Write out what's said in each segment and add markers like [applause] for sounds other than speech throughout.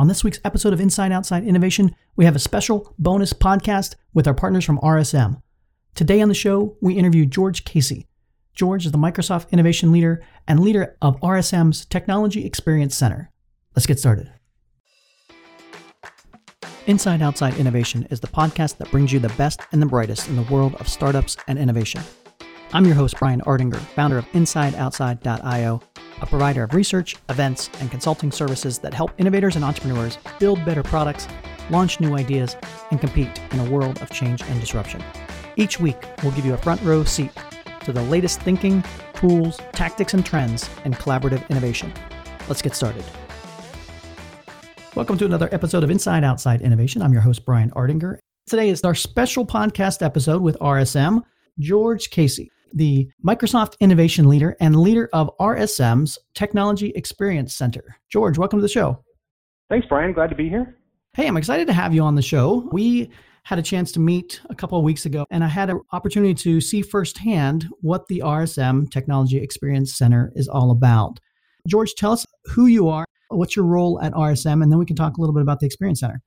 On this week's episode of Inside Outside Innovation, we have a special bonus podcast with our partners from RSM. Today on the show, we interview George Casey. George is the Microsoft Innovation Leader and leader of RSM's Technology Experience Center. Let's get started. Inside Outside Innovation is the podcast that brings you the best and the brightest in the world of startups and innovation. I'm your host, Brian Ardinger, founder of InsideOutside.io, a provider of research, events, and consulting services that help innovators and entrepreneurs build better products, launch new ideas, and compete in a world of change and disruption. Each week, we'll give you a front row seat to the latest thinking, tools, tactics, and trends in collaborative innovation. Let's get started. Welcome to another episode of Inside Outside Innovation. I'm your host, Brian Ardinger. Today is our special podcast episode with RSM, George Casey the Microsoft Innovation Leader and leader of RSM's Technology Experience Center. George, welcome to the show. Thanks, Brian. Glad to be here. Hey, I'm excited to have you on the show. We had a chance to meet a couple of weeks ago, and I had an opportunity to see firsthand what the RSM Technology Experience Center is all about. George, tell us who you are, what's your role at RSM, and then we can talk a little bit about the Experience Center.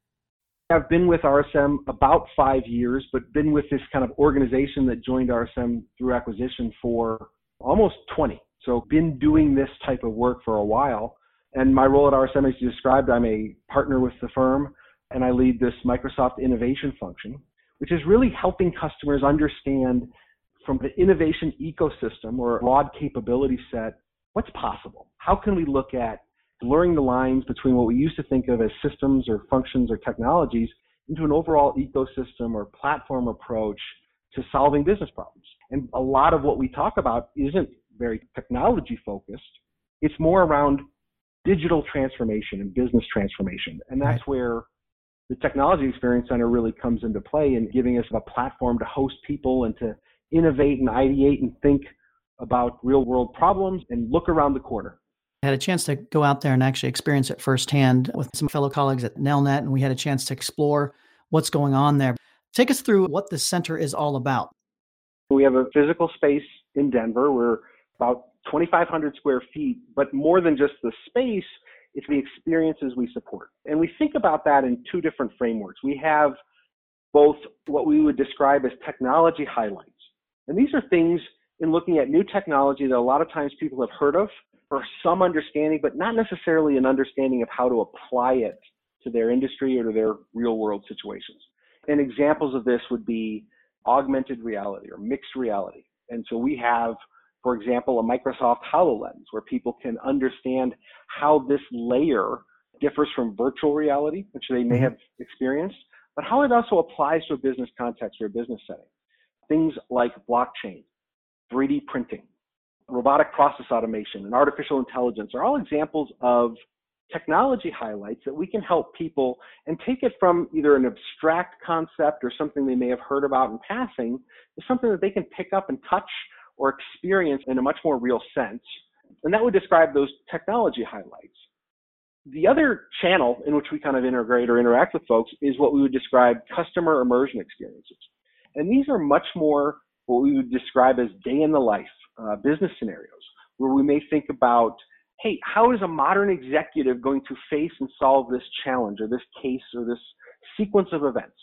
I've been with RSM about five years, but been with this kind of organization that joined RSM through acquisition for almost 20. So been doing this type of work for a while. And my role at RSM, as you described, I'm a partner with the firm and I lead this Microsoft innovation function, which is really helping customers understand from the innovation ecosystem or broad capability set, what's possible? How can we look at blurring the lines between what we used to think of as systems or functions or technologies into an overall ecosystem or platform approach to solving business problems. And a lot of what we talk about isn't very technology focused. It's more around digital transformation and business transformation. And that's right. where the Technology Experience Center really comes into play in giving us a platform to host people and to innovate and ideate and think about real world problems and look around the corner. Had a chance to go out there and actually experience it firsthand with some fellow colleagues at Nelnet, and we had a chance to explore what's going on there. Take us through what the center is all about. We have a physical space in Denver. We're about 2,500 square feet, but more than just the space, it's the experiences we support. And we think about that in two different frameworks. We have both what we would describe as technology highlights. And these are things in looking at new technology that a lot of times people have heard of or some understanding, but not necessarily an understanding of how to apply it to their industry or to their real world situations. And examples of this would be augmented reality or mixed reality. And so we have, for example, a Microsoft HoloLens where people can understand how this layer differs from virtual reality, which they may mm-hmm. have experienced, but how it also applies to a business context or a business setting. Things like blockchain, 3D printing, robotic process automation, and artificial intelligence are all examples of technology highlights that we can help people and take it from either an abstract concept or something they may have heard about in passing to something that they can pick up and touch or experience in a much more real sense. And that would describe those technology highlights. The other channel in which we kind of integrate or interact with folks is what we would describe customer immersion experiences. And these are much more what we would describe as day in the life uh, business scenarios where we may think about, hey, how is a modern executive going to face and solve this challenge or this case or this sequence of events,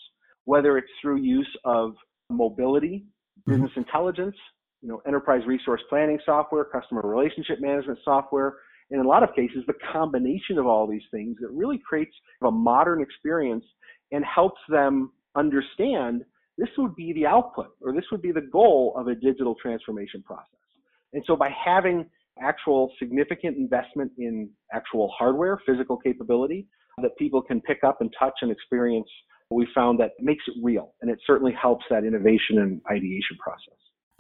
whether it's through use of mobility, mm-hmm. business mm-hmm. intelligence, you know, enterprise resource planning software, customer relationship management software, and in a lot of cases, the combination of all these things that really creates a modern experience and helps them understand this would be the output or this would be the goal of a digital transformation process. And so by having actual significant investment in actual hardware, physical capability that people can pick up and touch and experience, we found that makes it real and it certainly helps that innovation and ideation process.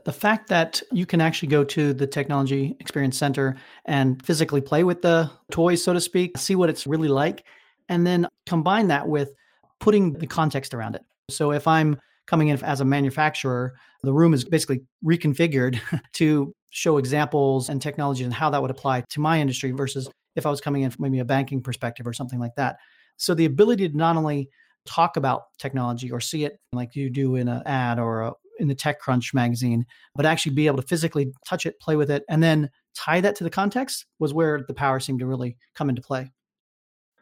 The fact that you can actually go to the Technology Experience Center and physically play with the toys, so to speak, see what it's really like, and then combine that with putting the context around it. So if I'm coming in as a manufacturer, the room is basically reconfigured [laughs] to show examples and technology and how that would apply to my industry versus if I was coming in from maybe a banking perspective or something like that. So the ability to not only talk about technology or see it like you do in an ad or a, in the TechCrunch magazine, but actually be able to physically touch it, play with it, and then tie that to the context was where the power seemed to really come into play.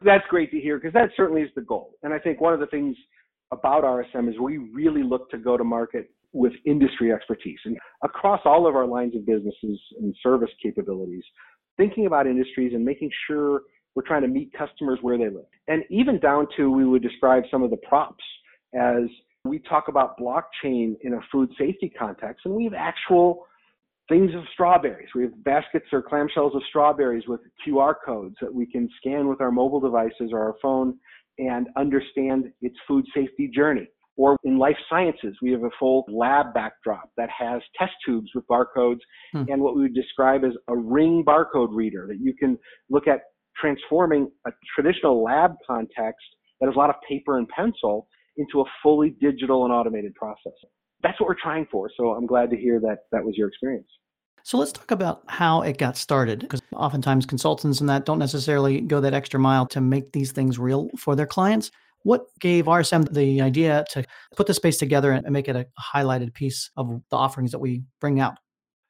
That's great to hear because that certainly is the goal. And I think one of the things about RSM is we really look to go to market with industry expertise and across all of our lines of businesses and service capabilities, thinking about industries and making sure we're trying to meet customers where they live. And even down to we would describe some of the props as we talk about blockchain in a food safety context, and we have actual things of strawberries. We have baskets or clamshells of strawberries with QR codes that we can scan with our mobile devices or our phone and understand its food safety journey. Or in life sciences, we have a full lab backdrop that has test tubes with barcodes hmm. and what we would describe as a ring barcode reader that you can look at transforming a traditional lab context that has a lot of paper and pencil into a fully digital and automated process. That's what we're trying for. So I'm glad to hear that that was your experience. So let's talk about how it got started because oftentimes consultants and that don't necessarily go that extra mile to make these things real for their clients. What gave RSM the idea to put the space together and make it a highlighted piece of the offerings that we bring out?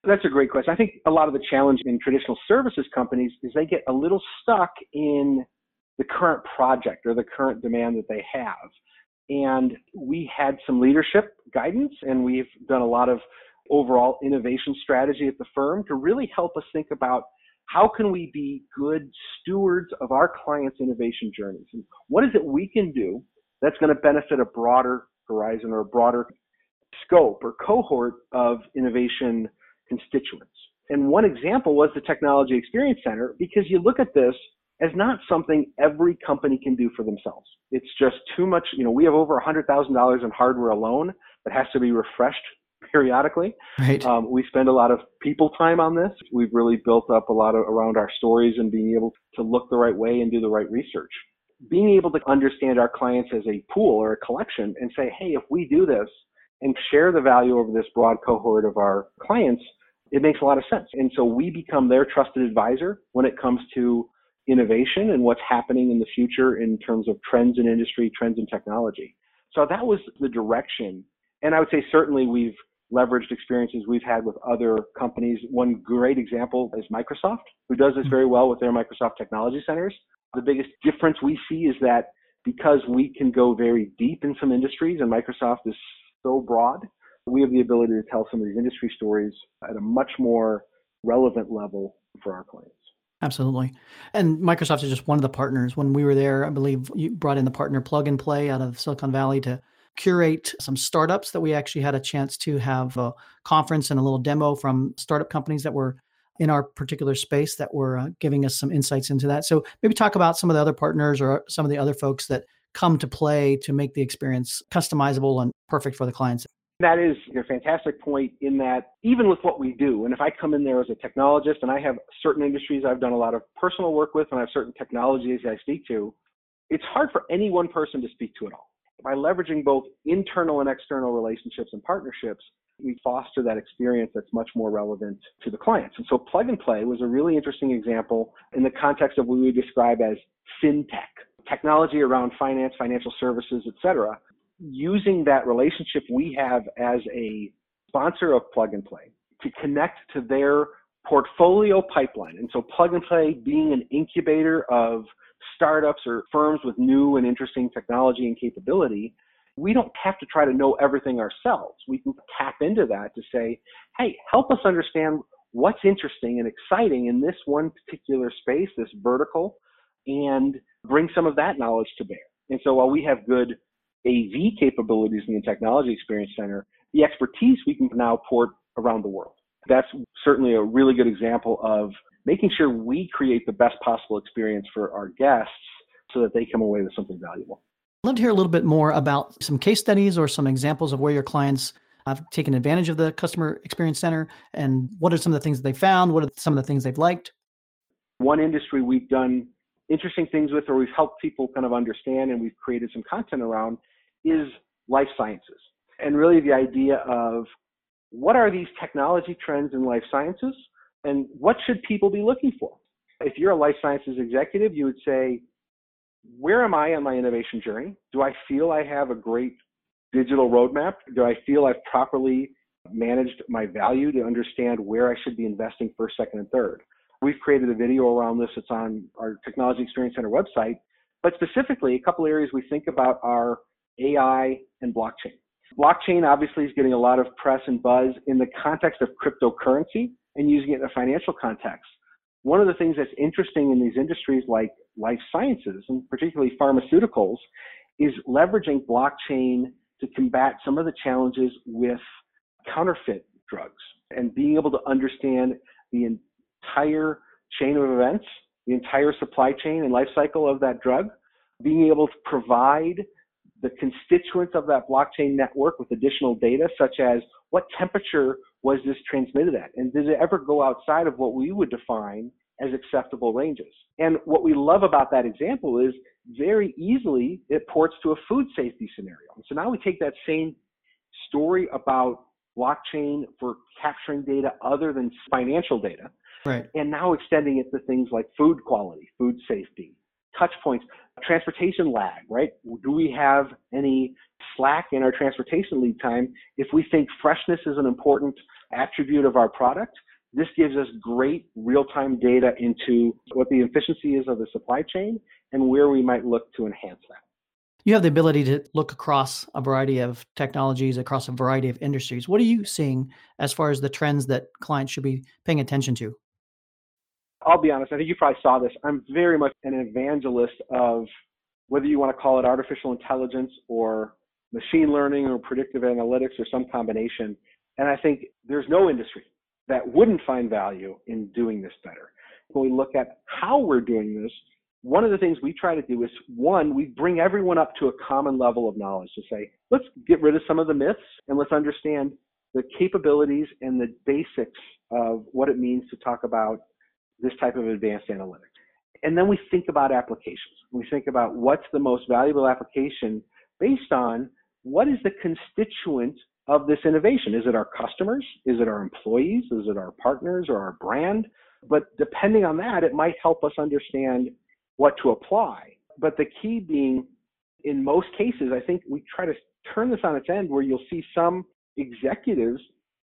That's a great question. I think a lot of the challenge in traditional services companies is they get a little stuck in the current project or the current demand that they have. And we had some leadership guidance and we've done a lot of overall innovation strategy at the firm to really help us think about how can we be good stewards of our clients' innovation journeys? And what is it we can do that's going to benefit a broader horizon or a broader scope or cohort of innovation constituents? And one example was the Technology Experience Center because you look at this as not something every company can do for themselves. It's just too much. You know, we have over $100,000 in hardware alone that has to be refreshed periodically. Right. Um, we spend a lot of people time on this. We've really built up a lot of, around our stories and being able to look the right way and do the right research. Being able to understand our clients as a pool or a collection and say, hey, if we do this and share the value over this broad cohort of our clients, it makes a lot of sense. And so we become their trusted advisor when it comes to innovation and what's happening in the future in terms of trends in industry, trends in technology. So that was the direction. And I would say certainly we've leveraged experiences we've had with other companies. One great example is Microsoft, who does this very well with their Microsoft Technology Centers. The biggest difference we see is that because we can go very deep in some industries and Microsoft is so broad, we have the ability to tell some of these industry stories at a much more relevant level for our clients. Absolutely. And Microsoft is just one of the partners. When we were there, I believe you brought in the partner Plug and Play out of Silicon Valley to curate some startups that we actually had a chance to have a conference and a little demo from startup companies that were in our particular space that were uh, giving us some insights into that. So maybe talk about some of the other partners or some of the other folks that come to play to make the experience customizable and perfect for the clients. That is a fantastic point in that even with what we do, and if I come in there as a technologist and I have certain industries I've done a lot of personal work with and I have certain technologies I speak to, it's hard for any one person to speak to it all. By leveraging both internal and external relationships and partnerships, we foster that experience that's much more relevant to the clients. And so plug and play was a really interesting example in the context of what we would describe as fintech, technology around finance, financial services, et cetera, using that relationship we have as a sponsor of Plug and Play to connect to their portfolio pipeline. And so Plug and Play being an incubator of startups or firms with new and interesting technology and capability, we don't have to try to know everything ourselves. We can tap into that to say, hey, help us understand what's interesting and exciting in this one particular space, this vertical, and bring some of that knowledge to bear. And so while we have good AV capabilities in the Technology Experience Center, the expertise we can now port around the world. That's certainly a really good example of making sure we create the best possible experience for our guests so that they come away with something valuable. I'd love to hear a little bit more about some case studies or some examples of where your clients have taken advantage of the Customer Experience Center and what are some of the things that they found? What are some of the things they've liked? One industry we've done interesting things with or we've helped people kind of understand and we've created some content around is life sciences. And really the idea of what are these technology trends in life sciences and what should people be looking for? If you're a life sciences executive, you would say, where am I on my innovation journey? Do I feel I have a great digital roadmap? Do I feel I've properly managed my value to understand where I should be investing first, second, and third? We've created a video around this. It's on our Technology Experience Center website But specifically, a couple areas we think about are AI and blockchain. Blockchain obviously is getting a lot of press and buzz in the context of cryptocurrency and using it in a financial context. One of the things that's interesting in these industries like life sciences and particularly pharmaceuticals is leveraging blockchain to combat some of the challenges with counterfeit drugs and being able to understand the entire chain of events, the entire supply chain and life cycle of that drug, being able to provide the constituents of that blockchain network with additional data, such as what temperature was this transmitted at? And did it ever go outside of what we would define as acceptable ranges? And what we love about that example is very easily it ports to a food safety scenario. So now we take that same story about blockchain for capturing data other than financial data, right. and now extending it to things like food quality, food safety, touch points, transportation lag, right? Do we have any slack in our transportation lead time? If we think freshness is an important attribute of our product, this gives us great real-time data into what the efficiency is of the supply chain and where we might look to enhance that. You have the ability to look across a variety of technologies, across a variety of industries. What are you seeing as far as the trends that clients should be paying attention to? I'll be honest, I think you probably saw this. I'm very much an evangelist of whether you want to call it artificial intelligence or machine learning or predictive analytics or some combination. And I think there's no industry that wouldn't find value in doing this better. When we look at how we're doing this, one of the things we try to do is one, we bring everyone up to a common level of knowledge to say, let's get rid of some of the myths and let's understand the capabilities and the basics of what it means to talk about this type of advanced analytics. And then we think about applications. We think about what's the most valuable application based on what is the constituent of this innovation. Is it our customers? Is it our employees? Is it our partners or our brand? But depending on that, it might help us understand what to apply. But the key being, in most cases, I think we try to turn this on its end where you'll see some executives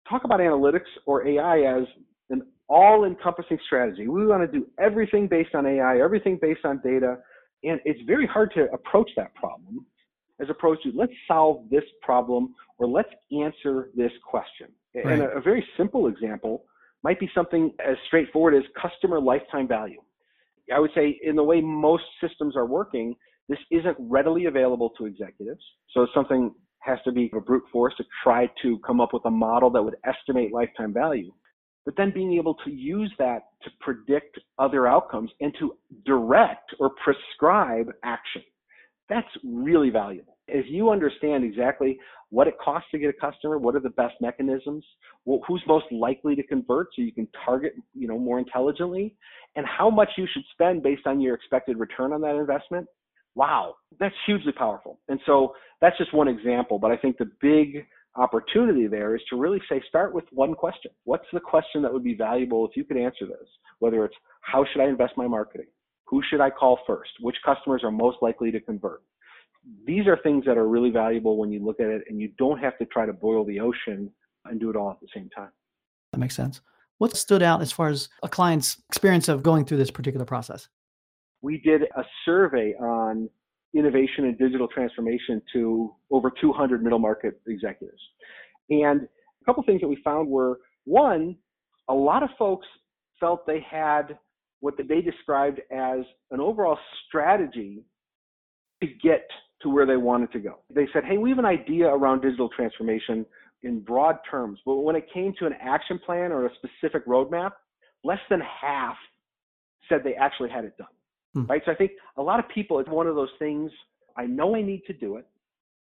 talk about analytics or AI as all encompassing strategy. We want to do everything based on AI, everything based on data. And it's very hard to approach that problem as opposed to let's solve this problem or let's answer this question. Right. And a, a very simple example might be something as straightforward as customer lifetime value. I would say, in the way most systems are working, this isn't readily available to executives. So something has to be a brute force to try to come up with a model that would estimate lifetime value but then being able to use that to predict other outcomes and to direct or prescribe action. That's really valuable. If you understand exactly what it costs to get a customer, what are the best mechanisms, who's most likely to convert so you can target, you know, more intelligently, and how much you should spend based on your expected return on that investment, wow, that's hugely powerful. And so that's just one example, but I think the big opportunity there is to really say, start with one question. What's the question that would be valuable if you could answer this? Whether it's how should I invest my marketing? Who should I call first? Which customers are most likely to convert? These are things that are really valuable when you look at it and you don't have to try to boil the ocean and do it all at the same time. That makes sense. What stood out as far as a client's experience of going through this particular process? We did a survey on innovation and digital transformation to over 200 middle market executives. And a couple things that we found were one, a lot of folks felt they had what they described as an overall strategy to get to where they wanted to go. They said, hey, we have an idea around digital transformation in broad terms, but when it came to an action plan or a specific roadmap, less than half said they actually had it done. Hmm. Right. So I think a lot of people, it's one of those things. I know I need to do it.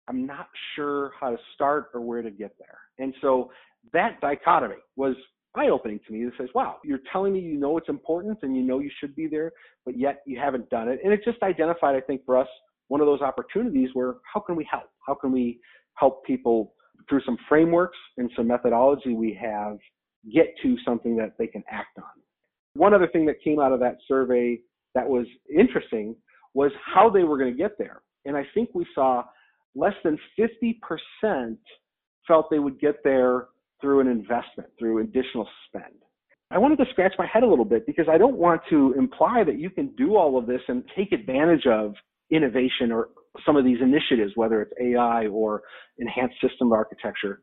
I'm not sure how to start or where to get there. And so that dichotomy was eye opening to me. It says, wow, you're telling me you know it's important and you know you should be there, but yet you haven't done it. And it just identified, I think, for us, one of those opportunities where how can we help? How can we help people through some frameworks and some methodology we have get to something that they can act on? One other thing that came out of that survey that was interesting was how they were going to get there. And I think we saw less than 50% felt they would get there through an investment, through additional spend. I wanted to scratch my head a little bit because I don't want to imply that you can do all of this and take advantage of innovation or some of these initiatives, whether it's AI or enhanced system architecture,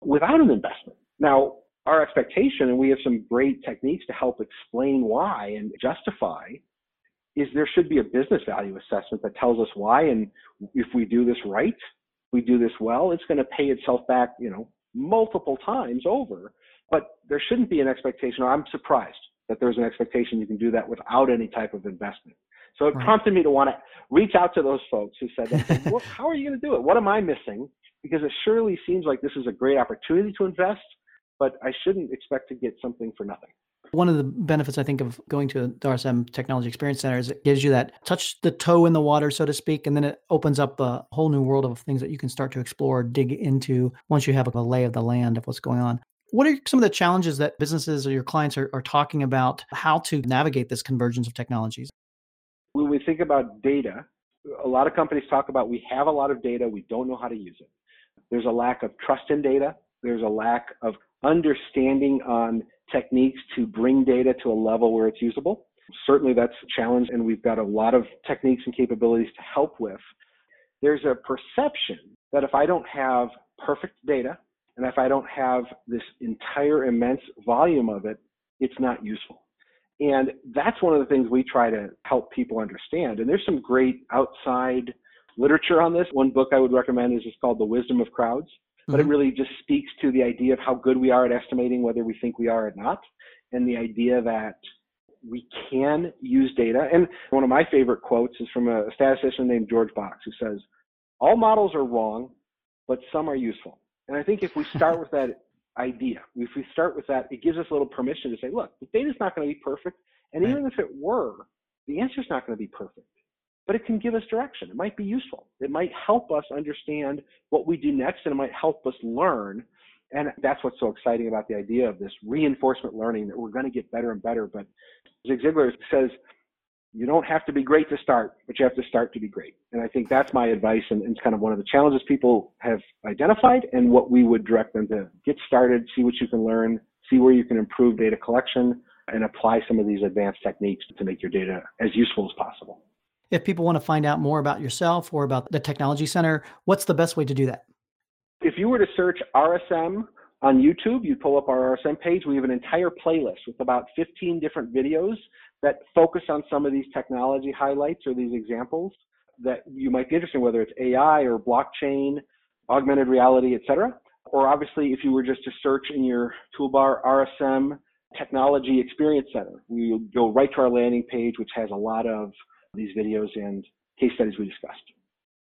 without an investment. Now, our expectation, and we have some great techniques to help explain why and justify, is there should be a business value assessment that tells us why, and if we do this right, we do this well, it's going to pay itself back, you know, multiple times over. But there shouldn't be an expectation, or I'm surprised that there's an expectation you can do that without any type of investment. So it right. prompted me to want to reach out to those folks who said, [laughs] well, how are you going to do it? What am I missing? Because it surely seems like this is a great opportunity to invest, but I shouldn't expect to get something for nothing. One of the benefits I think of going to the RSM Technology Experience Center is it gives you that touch the toe in the water, so to speak, and then it opens up a whole new world of things that you can start to explore, dig into once you have a lay of the land of what's going on. What are some of the challenges that businesses or your clients are, are talking about how to navigate this convergence of technologies? When we think about data, a lot of companies talk about we have a lot of data, we don't know how to use it. There's a lack of trust in data. There's a lack of understanding on techniques to bring data to a level where it's usable. Certainly that's a challenge, and we've got a lot of techniques and capabilities to help with. There's a perception that if I don't have perfect data, and if I don't have this entire immense volume of it, it's not useful. And that's one of the things we try to help people understand. And there's some great outside literature on this. One book I would recommend is just called The Wisdom of Crowds, but mm-hmm. it really just speaks to the idea of how good we are at estimating whether we think we are or not, and the idea that we can use data. And one of my favorite quotes is from a statistician named George Box, who says, All models are wrong, but some are useful. And I think if we start with that [laughs] idea, if we start with that, it gives us a little permission to say, look, the data's not going to be perfect. And even if it were, the answer's not going to be perfect. But it can give us direction. It might be useful. It might help us understand what we do next and it might help us learn. And that's what's so exciting about the idea of this reinforcement learning that we're going to get better and better. But Zig Ziglar says you don't have to be great to start, but you have to start to be great. And I think that's my advice, and, and, it's kind of one of the challenges people have identified, and what we would direct them to get started, see what you can learn, see where you can improve data collection, and apply some of these advanced techniques to make your data as useful as possible. If people want to find out more about yourself or about the Technology Center, what's the best way to do that? If you were to search RSM on YouTube, you pull up our RSM page. We have an entire playlist with about 15 different videos that focus on some of these technology highlights or these examples that you might be interested in, whether it's AI or blockchain, augmented reality, etc. Or obviously, if you were just to search in your toolbar RSM Technology Experience Center, we go right to our landing page, which has a lot of these videos and case studies we discussed.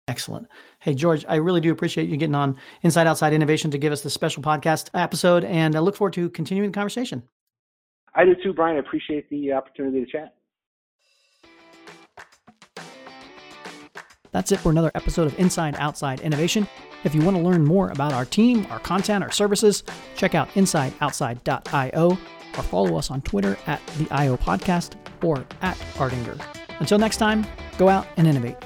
Excellent. Hey, George, I really do appreciate you getting on Inside Outside Innovation to give us this special podcast episode, and I look forward to continuing the conversation. I do too, Brian. I appreciate the opportunity to chat. That's it for another episode of Inside Outside Innovation. If you want to learn more about our team, our content, our services, check out insideoutside.io or follow us on Twitter at the IO Podcast or at Ardinger. Until next time, go out and innovate.